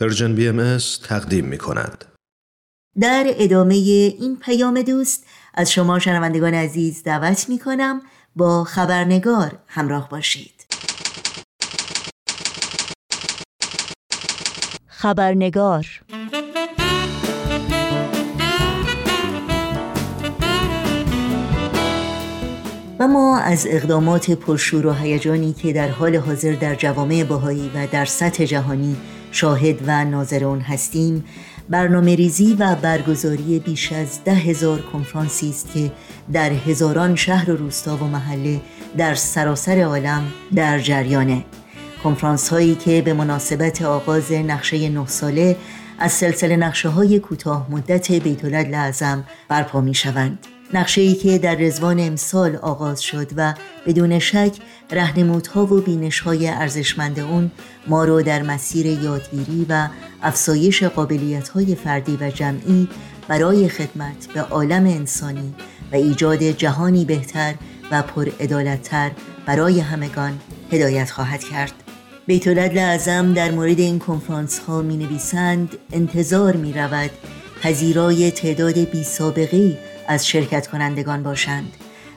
Persian BM تقدیم می کند. در ادامه این پیام دوست از شما شنوندگان عزیز دعوت می کنم با خبرنگار همراه باشید. خبرنگار و ما از اقدامات پرشور و هیجانی که در حال حاضر در جوامع بهایی و در سطح جهانی شاهد و ناظر اون هستیم. برنامه ریزی و برگزاری بیش از ده هزار کنفرانسی است که در هزاران شهر و روستا و محله در سراسر عالم در جریانه. کنفرانس هایی که به مناسبت آغاز نقشه نه ساله از سلسله نقشه های کوتاه مدت بیتولد لعظم برپا می شوند نقشه ای که در رزوان امسال آغاز شد و بدون شک رهنمودها و بینشهای ارزشمند اون ما رو در مسیر یادگیری و افزایش قابلیت های فردی و جمعی برای خدمت به عالم انسانی و ایجاد جهانی بهتر و پر برای همگان هدایت خواهد کرد. بیتولد لعظم در مورد این کنفرانس ها می نویسند انتظار می رود تعداد بی سابقه از شرکت کنندگان باشند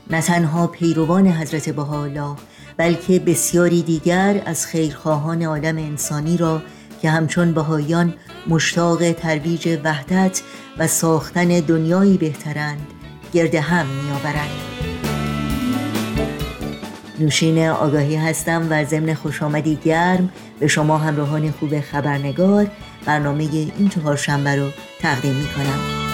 نه تنها پیروان حضرت بهاءالله بلکه بسیاری دیگر از خیرخواهان عالم انسانی را که همچون بهایان مشتاق ترویج وحدت و ساختن دنیایی بهترند گرد هم میآورند نوشین آگاهی هستم و ضمن خوش آمدی گرم به شما همراهان خوب خبرنگار برنامه این چهارشنبه رو تقدیم می کنم.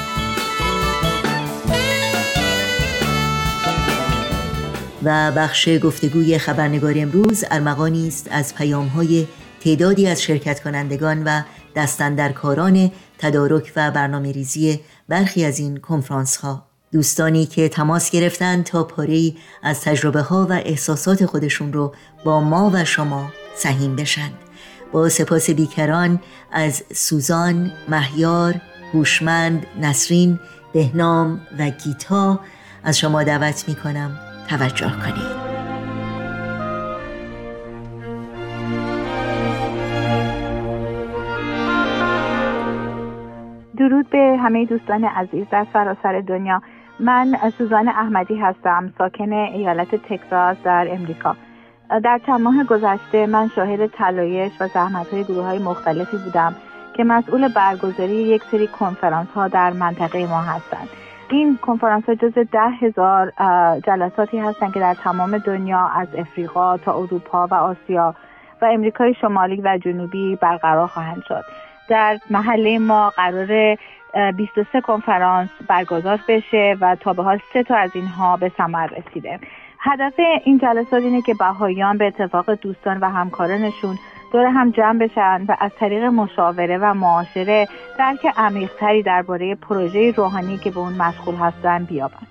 و بخش گفتگوی خبرنگاری امروز ارمغانی است از های تعدادی از شرکت کنندگان و دستندرکاران تدارک و برنامه ریزی برخی از این کنفرانس ها دوستانی که تماس گرفتند تا پاره از تجربه ها و احساسات خودشون رو با ما و شما سهیم بشن. با سپاس بیکران از سوزان، مهیار، هوشمند، نسرین، بهنام و گیتا از شما دعوت می کنم توجه کنید. درود به همه دوستان عزیز در سراسر دنیا. من سوزان احمدی هستم ساکن ایالت تکساس در امریکا. در چند ماه گذشته من شاهد تلایش و زحمت های گروه های مختلفی بودم که مسئول برگزاری یک سری کنفرانس ها در منطقه ما هستند. این کنفرانس ها جز ده هزار جلساتی هستند که در تمام دنیا از افریقا تا اروپا و آسیا و امریکای شمالی و جنوبی برقرار خواهند شد. در محله ما قرار 23 کنفرانس برگزار بشه و تا به حال سه تا از اینها به ثمر رسیده. هدف این جلسات اینه که بهاییان به اتفاق دوستان و همکارانشون دور هم جمع بشن و از طریق مشاوره و معاشره درک عمیقتری درباره پروژه روحانی که به اون مشغول هستن بیابن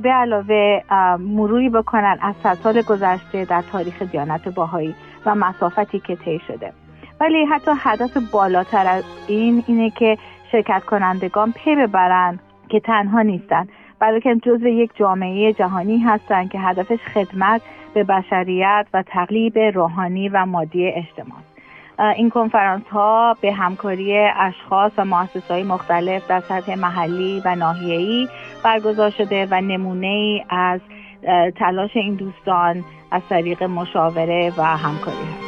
به علاوه مروری بکنن از سال گذشته در تاریخ دیانت باهایی و مسافتی که طی شده. ولی حتی هدف بالاتر از این اینه که شرکت کنندگان پی ببرن که تنها نیستن بلکه جزو یک جامعه جهانی هستند که هدفش خدمت به بشریت و تقلیب روحانی و مادی اجتماع این کنفرانس ها به همکاری اشخاص و مؤسسات های مختلف در سطح محلی و ناحیه‌ای برگزار شده و نمونه ای از تلاش این دوستان از طریق مشاوره و همکاری هست.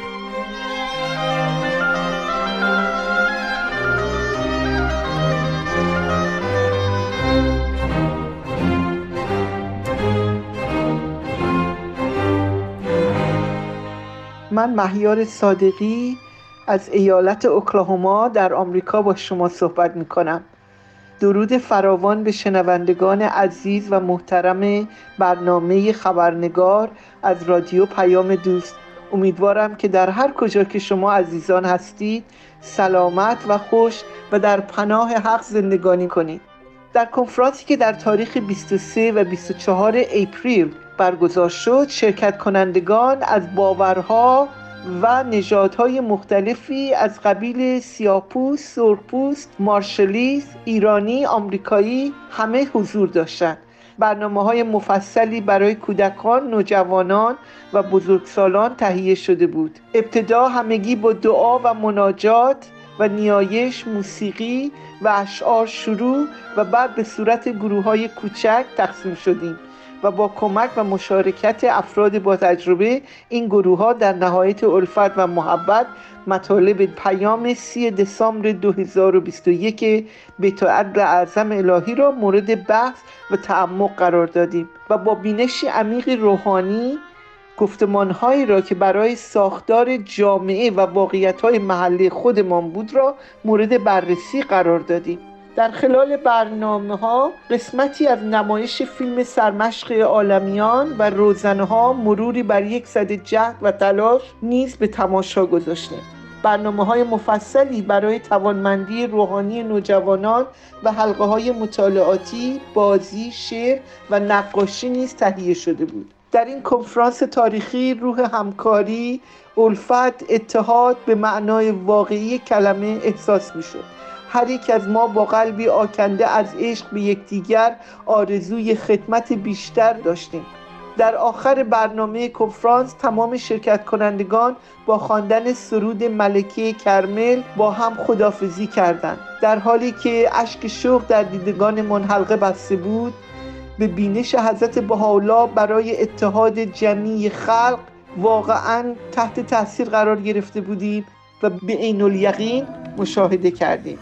من مهیار صادقی از ایالت اوکلاهوما در آمریکا با شما صحبت می کنم درود فراوان به شنوندگان عزیز و محترم برنامه خبرنگار از رادیو پیام دوست. امیدوارم که در هر کجا که شما عزیزان هستید سلامت و خوش و در پناه حق زندگانی کنید. در کنفرانسی که در تاریخ 23 و 24 اپریل برگزار شد شرکت کنندگان از باورها و نژادهای مختلفی از قبیل سیاپوس، سرپوست، مارشلیس، ایرانی، آمریکایی همه حضور داشتند. برنامه های مفصلی برای کودکان، نوجوانان و بزرگسالان تهیه شده بود ابتدا همگی با دعا و مناجات و نیایش موسیقی و اشعار شروع و بعد به صورت گروه های کوچک تقسیم شدیم و با کمک و مشارکت افراد با تجربه این گروه ها در نهایت الفت و محبت مطالب پیام سی دسامبر 2021 به عدل اعظم الهی را مورد بحث و تعمق قرار دادیم و با بینشی عمیق روحانی گفتمانهایی را که برای ساختار جامعه و واقعیتهای محلی خودمان بود را مورد بررسی قرار دادیم. در خلال برنامه ها قسمتی از نمایش فیلم سرمشق عالمیان و روزنه ها مروری بر یک صد جهد و تلاش نیز به تماشا گذاشتیم. برنامه های مفصلی برای توانمندی روحانی نوجوانان و حلقه های مطالعاتی، بازی، شعر و نقاشی نیز تهیه شده بود. در این کنفرانس تاریخی روح همکاری، الفت، اتحاد به معنای واقعی کلمه احساس می شد هر یک از ما با قلبی آکنده از عشق به یکدیگر آرزوی خدمت بیشتر داشتیم. در آخر برنامه کنفرانس تمام شرکت کنندگان با خواندن سرود ملکه کرمل با هم خدافزی کردند. در حالی که اشک شوق در دیدگان منحلقه بسته بود به بینش حضرت بهاولا برای اتحاد جمعی خلق واقعا تحت تاثیر قرار گرفته بودیم و به عین الیقین مشاهده کردیم.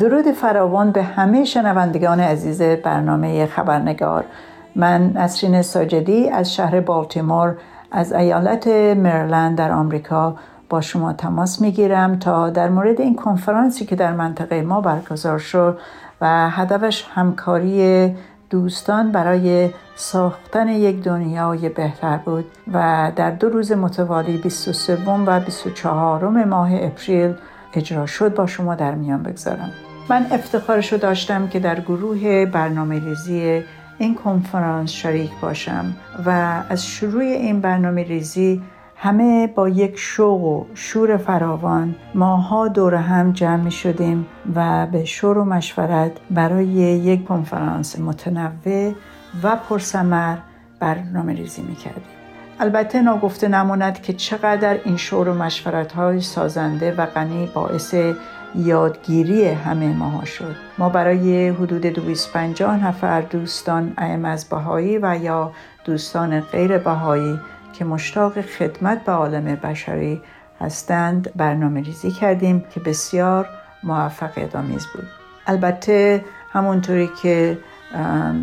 درود فراوان به همه شنوندگان عزیز برنامه خبرنگار. من نسرین ساجدی از شهر بالتیمور از ایالت مریلند در آمریکا با شما تماس می گیرم تا در مورد این کنفرانسی که در منطقه ما برگزار شد و هدفش همکاری دوستان برای ساختن یک دنیای بهتر بود و در دو روز متوالی 23 و 24 ماه اپریل اجرا شد. با شما در میان بگذارم. من افتخارش رو داشتم که در گروه برنامه ریزی این کنفرانس شریک باشم و از شروع این برنامه ریزی همه با یک شوق و شور فراوان ماها دور هم جمع می شدیم و به شور و مشورت برای یک کنفرانس متنوع و پرسمر برنامه ریزی می کردیم. البته ناگفته نماند که چقدر این شور و مشورت های سازنده و غنی باعث یادگیری همه ماها شد. ما برای حدود 250 نفر دوستان ائم از بهایی و یا دوستان غیر بهایی که مشتاق خدمت به عالم بشری هستند برنامه ریزی کردیم که بسیار موفقیت آمیز بود. البته همونطوری که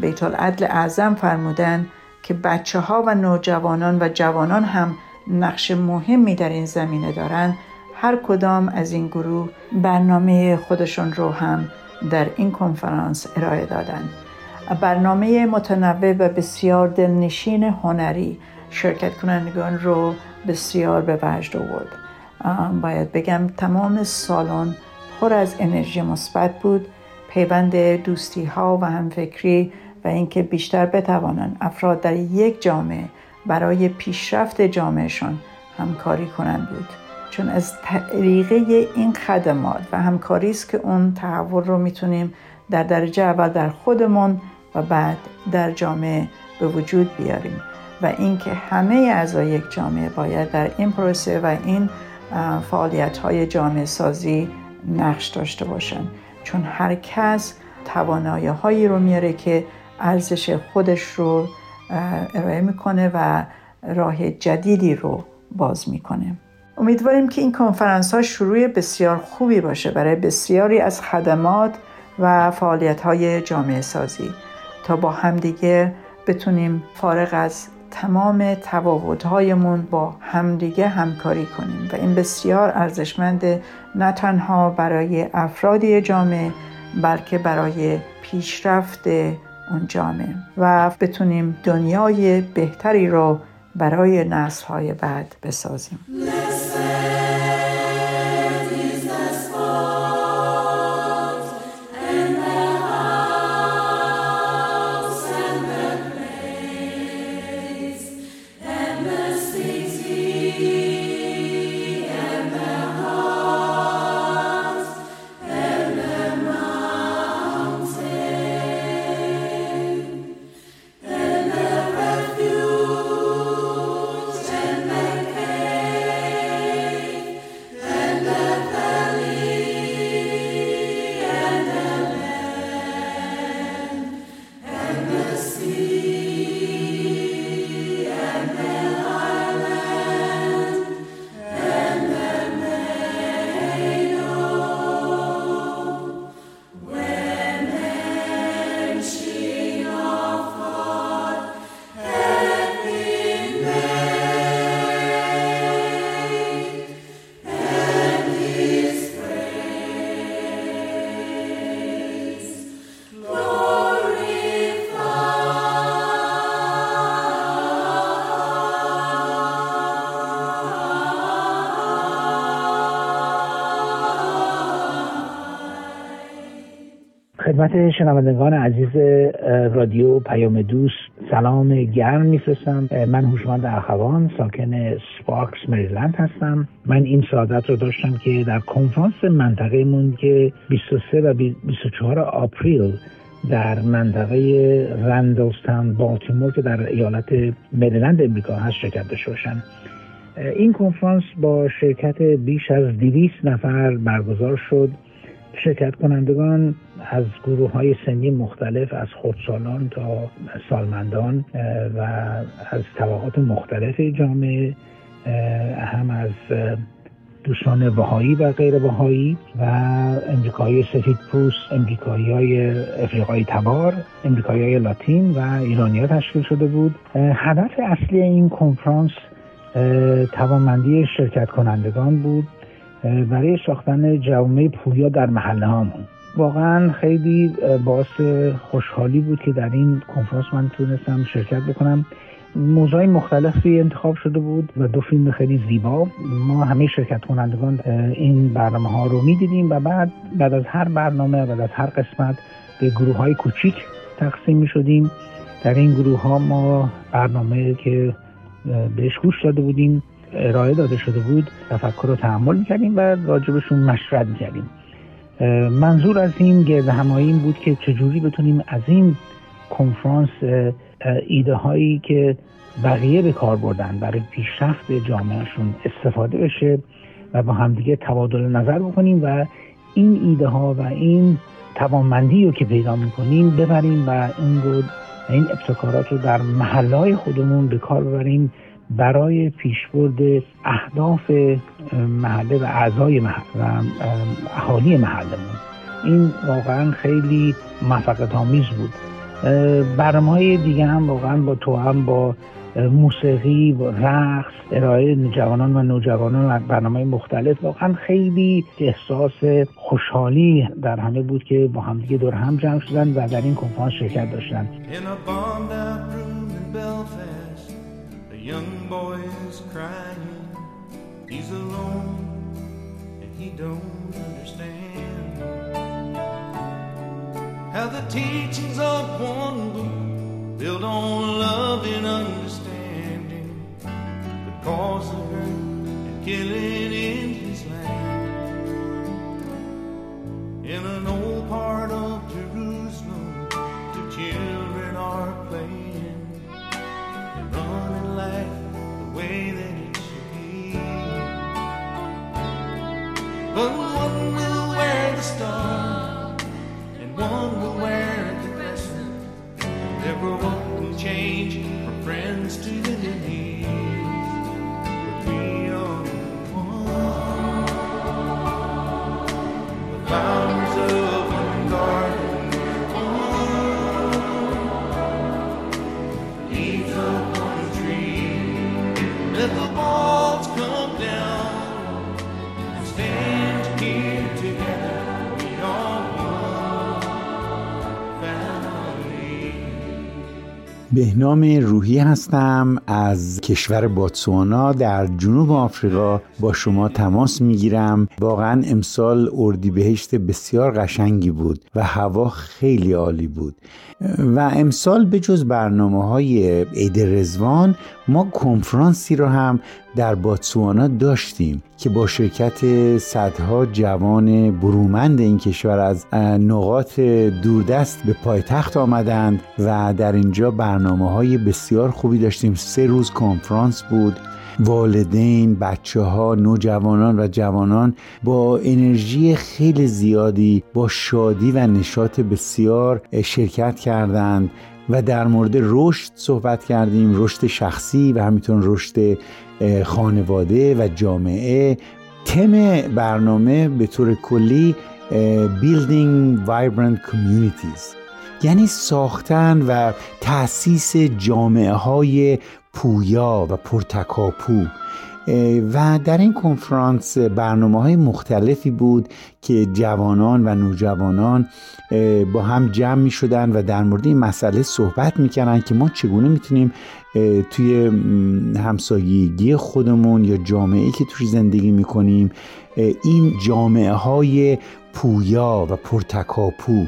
بیت العدل اعظم فرمودن که بچه ها و نوجوانان و جوانان هم نقش مهمی در این زمینه دارند. هر کدام از این گروه برنامه خودشون رو هم در این کنفرانس ارائه دادند. برنامه متنوع و بسیار دلنشین هنری شرکت کنندگان رو بسیار به وجد آورد باید بگم تمام سالن پر از انرژی مثبت بود پیوند دوستی ها و همفکری و اینکه بیشتر بتوانند افراد در یک جامعه برای پیشرفت جامعهشان همکاری کنند بود چون از طریقه این خدمات و همکاری است که اون تحول رو می‌تونیم در درجه اول در خودمون و بعد در جامعه به وجود بیاریم. و اینکه همه اعضای یک جامعه باید در این پروسه و این فعالیت های جامعه سازی نقش داشته باشن. چون هر کس توانایی هایی رو میاره که ارزش خودش رو ارائه می‌کنه و راه جدیدی رو باز می‌کنه. امیدواریم که این کنفرانس ها شروع بسیار خوبی باشه برای بسیاری از خدمات و فعالیت های جامعه سازی تا با همدیگه بتونیم فارغ از تمام تفاوت‌هایمون با همدیگه همکاری کنیم و این بسیار ارزشمند نه تنها برای افرادی جامعه بلکه برای پیشرفت اون جامعه. و بتونیم دنیای بهتری رو برای نسل‌های بعد بسازیم. خدمت شنوندگان عزیز رادیو پیام دوست. سلام گرم میفرستم. من هوشمند اخوان ساکن سپارکس مریلند هستم. من این سعادت رو داشتم که در کنفرانس منطقه مون که 23 و 24 آپریل در منطقه رندلستان بالتیمور که در ایالت مریلند امریکا هست شرکت داشته باشم. این کنفرانس با شرکت بیش از 200 نفر برگزار شد. شرکت کنندگان از گروه های سنی مختلف از خودسالان تا سالمندان و از طبقات مختلف جامعه هم از دوستان بهایی و غیر بهایی و امریکایی سفید پوست امریکایی های افریقایی تبار امریکایی های لاتین و ایرانی ها تشکیل شده بود. هدف اصلی این کنفرانس توانمندی شرکت کنندگان بود برای ساختن جوامع پویا در محله هامون. واقعا خیلی باعث خوشحالی بود که در این کنفرانس من تونستم شرکت بکنم. موضوع مختلفی انتخاب شده بود و دو فیلم خیلی زیبا. ما همه شرکت کنندگان این برنامه ها رو می‌دیدیم و بعد بعد از هر برنامه بعد از هر قسمت به گروه های کوچیک تقسیم می شدیم در این گروه ها ما برنامه که بهش گوش داده بودیم ارائه داده شده بود تفکر رو تحمل می‌کردیم و راجبشون مشورت می‌کردیم. منظور از این گرد همایی این بود که چجوری بتونیم از این کنفرانس ایده هایی که بقیه به کار بردن برای پیشرفت جامعهشون استفاده بشه و با همدیگه تبادل نظر بکنیم و این ایده ها و این توانمندی رو که پیدا می‌کنیم ببریم و این رو این ابتکارات رو در محلهای خودمون به کار ببریم. برای پیشبرد اهداف محله و اعضای محل و اهالی محلمون. این واقعا خیلی موفقیت آمیز بود برنامه دیگه هم واقعا با تو هم با موسیقی و رقص ارائه جوانان و نوجوانان و برنامه مختلف واقعا خیلی احساس خوشحالی در همه بود که با همدیگه دور هم جمع شدن و در این کنفرانس شرکت داشتن. How the teachings of one book build on love and understanding, but cause of hurt and killing in بهنام روحی هستم از کشور باتسوانا در جنوب آفریقا. با شما تماس می‌گیرم. واقعا امسال اردیبهشت بسیار قشنگی بود و هوا خیلی عالی بود. و امسال به جز برنامه های عید رزوان ما کنفرانسی رو هم در باتسوانا داشتیم که با شرکت صدها جوان برومند این کشور از نقاط دوردست به پایتخت آمدند و در اینجا برنامه های بسیار خوبی داشتیم. سه روز کنفرانس بود. والدین، بچه ها، نوجوانان و جوانان با انرژی خیلی زیادی با شادی و نشاط بسیار شرکت کردند. و در مورد رشد صحبت کردیم رشد شخصی و همینطور رشد خانواده و جامعه. تم برنامه به طور کلی Building Vibrant Communities. یعنی ساختن و تأسیس جامعه های پویا و پرتکاپو. و در این کنفرانس برنامه های مختلفی بود که جوانان و نوجوانان با هم جمع می شدن و در مورد این مسئله صحبت می کردن که ما چگونه می‌تونیم توی همسایگی خودمون یا جامعه که توی زندگی می کنیم این جامعه های پویا و پرتکاپو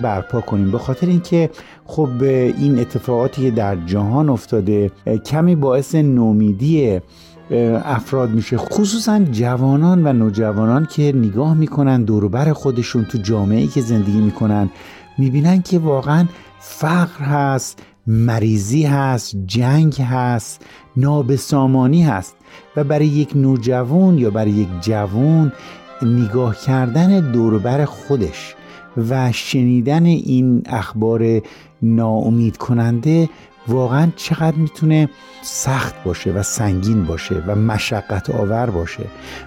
برپا کنیم. به خاطر اینکه خب این اتفاقاتی که در جهان افتاده کمی باعث نومیدی افراد میشه. خصوصا جوانان و نوجوانان که نگاه می‌کنن دوروبر خودشون تو جامعه که زندگی می‌کنن می‌بینن که واقعا فقر هست مریضی هست جنگ هست نابسامانی هست. و برای یک نوجوان یا برای یک جوان نگاه کردن دوروبر خودش و شنیدن این اخبار ناامید کننده واقعا چقدر می‌تونه سخت باشه و سنگین باشه و مشقت آور باشه.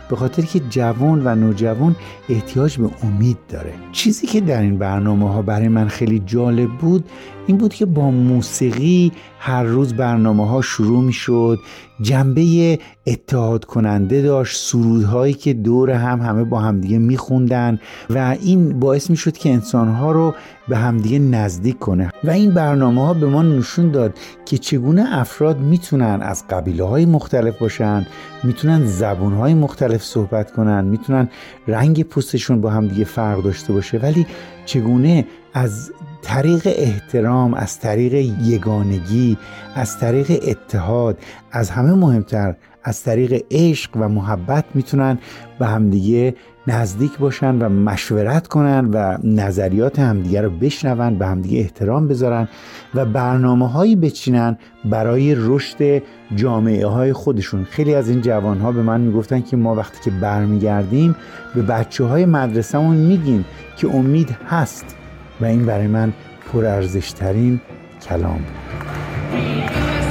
به خاطر که جوان و نوجوان احتیاج به امید داره. چیزی که در این برنامه ها برای من خیلی جالب بود این بود که با موسیقی هر روز برنامه ها شروع می شد جنبه اتحاد کننده داشت سرودهایی که دور هم همه با همدیگه می خوندن و این باعث می شد که انسانها رو به همدیگه نزدیک کنه. و این برنامه ها به ما نشون داد که چگونه افراد می‌تونن از قبیله های مختلف باشن می‌تونن زبون های مختلف صحبت کنن می‌تونن رنگ پوستشون با همدیگه فرق داشته باشه ولی چگونه از طریق احترام از طریق یگانگی از طریق اتحاد از همه مهمتر از طریق عشق و محبت می‌تونن به همدیگه نزدیک باشن و مشورت کنن و نظریات همدیگه رو بشنون به همدیگه احترام بذارن و برنامه هایی بچینن برای رشد جامعه های خودشون. خیلی از این جوان ها به من می‌گفتن که ما وقتی که برمیگردیم به بچه های مدرسهمون میگیم که امید هست. و این برای من پرارزشترین کلام بود.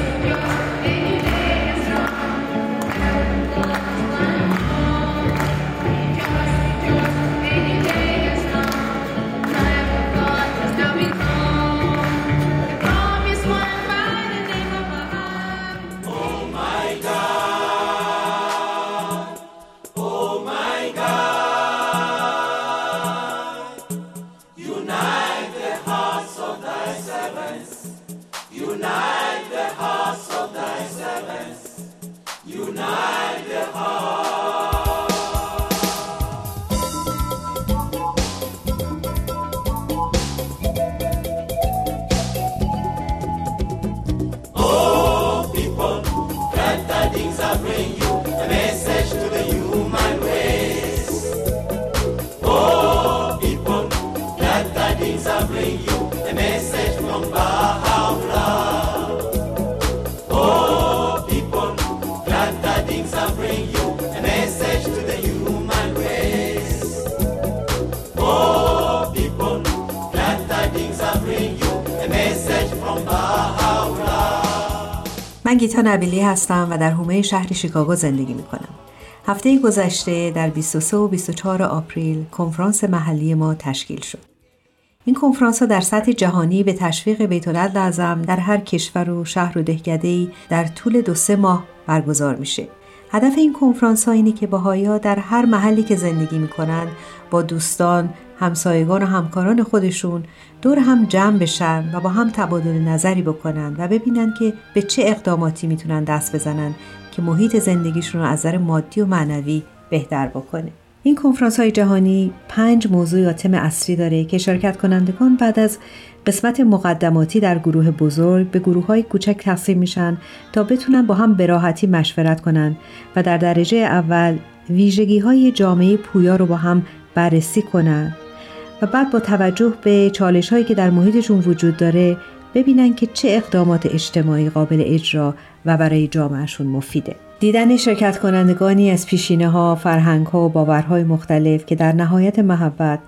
گیتا نبیلی هستم و در حومه شهر شیکاگو زندگی می کنم. هفته گذشته در 23 و 24 آپریل کنفرانس محلی ما تشکیل شد. این کنفرانس ها در سطح جهانی به تشویق بیت اعظم در هر کشور و شهر و دهکده‌ای در طول دو سه ماه برگزار میشه. هدف این کنفرانس ها اینه که باهایا در هر محلی که زندگی می‌کنن با دوستان، همسایگان و همکاران خودشون دور هم جمع بشن و با هم تبادل نظری بکنن و ببینن که به چه اقداماتی می‌تونن دست بزنن که محیط زندگیشون رو از نظر مادی و معنوی بهتر بکنه. این کنفرانس های جهانی پنج موضوع یا تم اصلی داره که شرکت کنندگان بعد از قسمت مقدماتی در گروه بزرگ به گروه های کوچک تقسیم میشن تا بتونن با هم براحتی مشورت کنن و در درجه اول ویژگی های جامعه پویا رو با هم بررسی کنن بعد با توجه به چالش هایی که در محیطشون وجود داره ببینن که چه اقدامات اجتماعی قابل اجرا و برای جامعهشون مفیده. دیدن شرکت کنندگانی از پیشینه ها، فرهنگ ها و باورهای مختلف که در نهایت محبت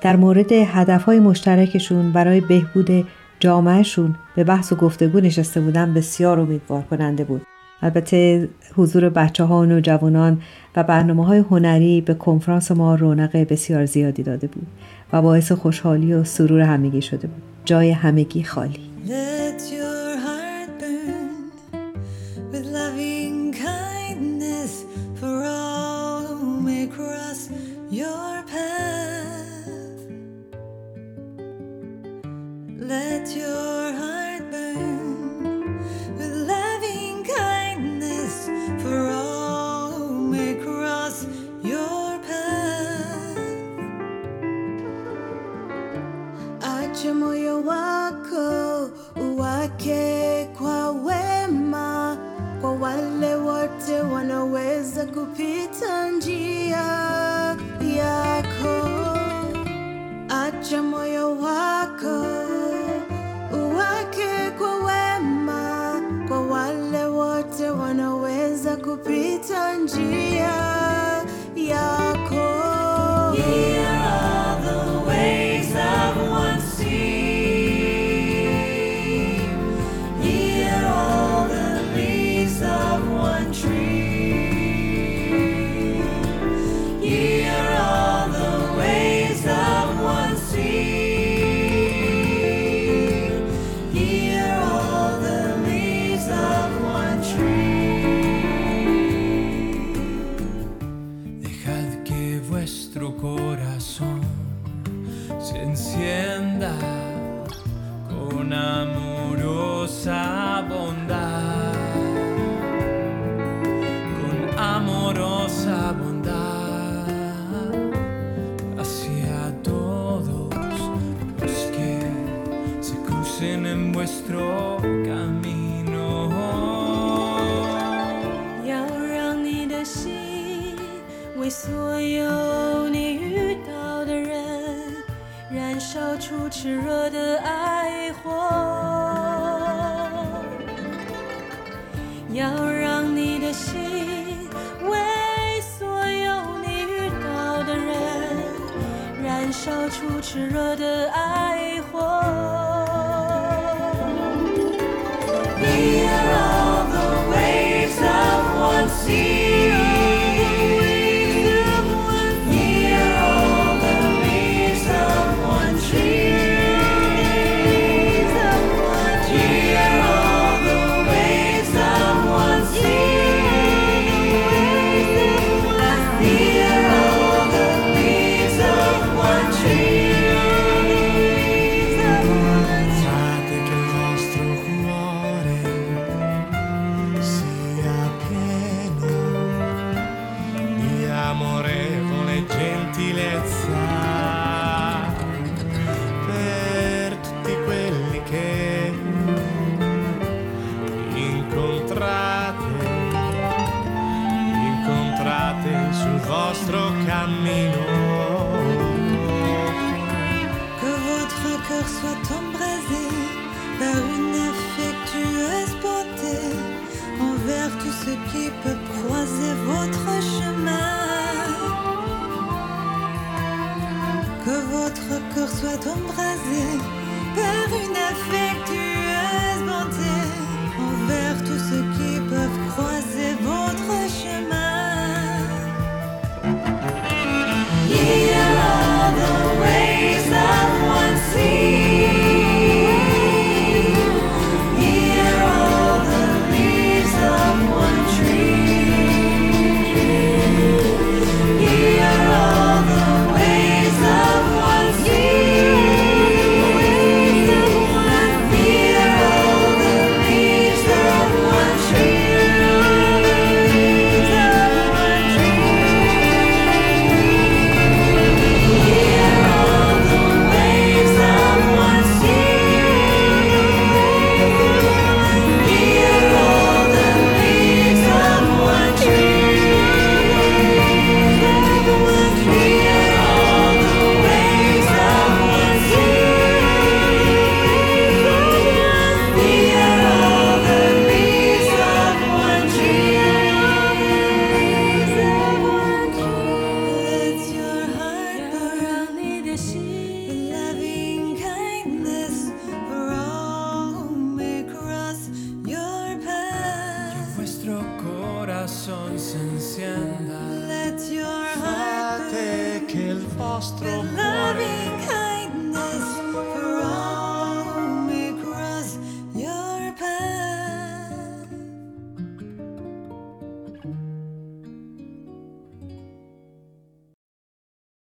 در مورد هدف های مشترکشون برای بهبود جامعهشون به بحث و گفتگو نشسته بودن بسیار امیدوار کننده بود. البته حضور بچه ها و جوانان و برنامه های هنری به کنفرانس ما رونق بسیار زیادی داده بود و باعث خوشحالی و سرور همگی شده بود. جای همگی خالی. kupita njia nuestro camino. votre corps soit embrasé par une affectueuse bonté envers tout ce